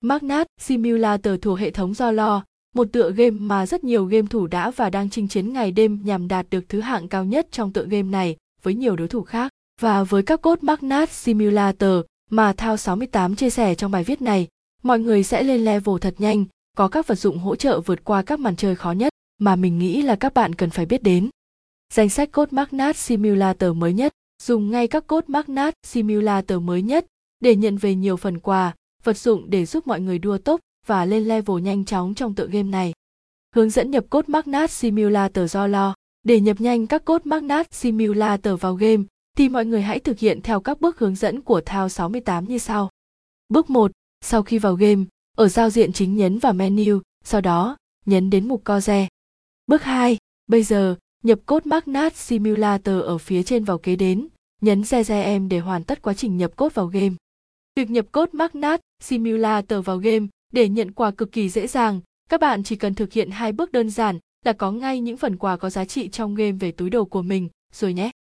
Magnat Simulator thuộc hệ thống do lo, một tựa game mà rất nhiều game thủ đã và đang chinh chiến ngày đêm nhằm đạt được thứ hạng cao nhất trong tựa game này với nhiều đối thủ khác. Và với các cốt Magnat Simulator mà Thao 68 chia sẻ trong bài viết này, mọi người sẽ lên level thật nhanh, có các vật dụng hỗ trợ vượt qua các màn chơi khó nhất mà mình nghĩ là các bạn cần phải biết đến. Danh sách cốt Magnat Simulator mới nhất, dùng ngay các cốt Magnat Simulator mới nhất để nhận về nhiều phần quà, vật dụng để giúp mọi người đua tốc và lên level nhanh chóng trong tựa game này. Hướng dẫn nhập cốt Magnat Simulator do lo. Để nhập nhanh các cốt Magnat Simulator vào game thì mọi người hãy thực hiện theo các bước hướng dẫn của Thao 68 như sau. Bước 1. Sau khi vào game, ở giao diện chính nhấn vào menu, sau đó nhấn đến mục co re. Bước 2. Bây giờ, nhập cốt Magnat Simulator ở phía trên vào kế đến, nhấn re re em để hoàn tất quá trình nhập cốt vào game. Việc nhập cốt Magnat Simulator vào game để nhận quà cực kỳ dễ dàng, các bạn chỉ cần thực hiện hai bước đơn giản là có ngay những phần quà có giá trị trong game về túi đồ của mình rồi nhé.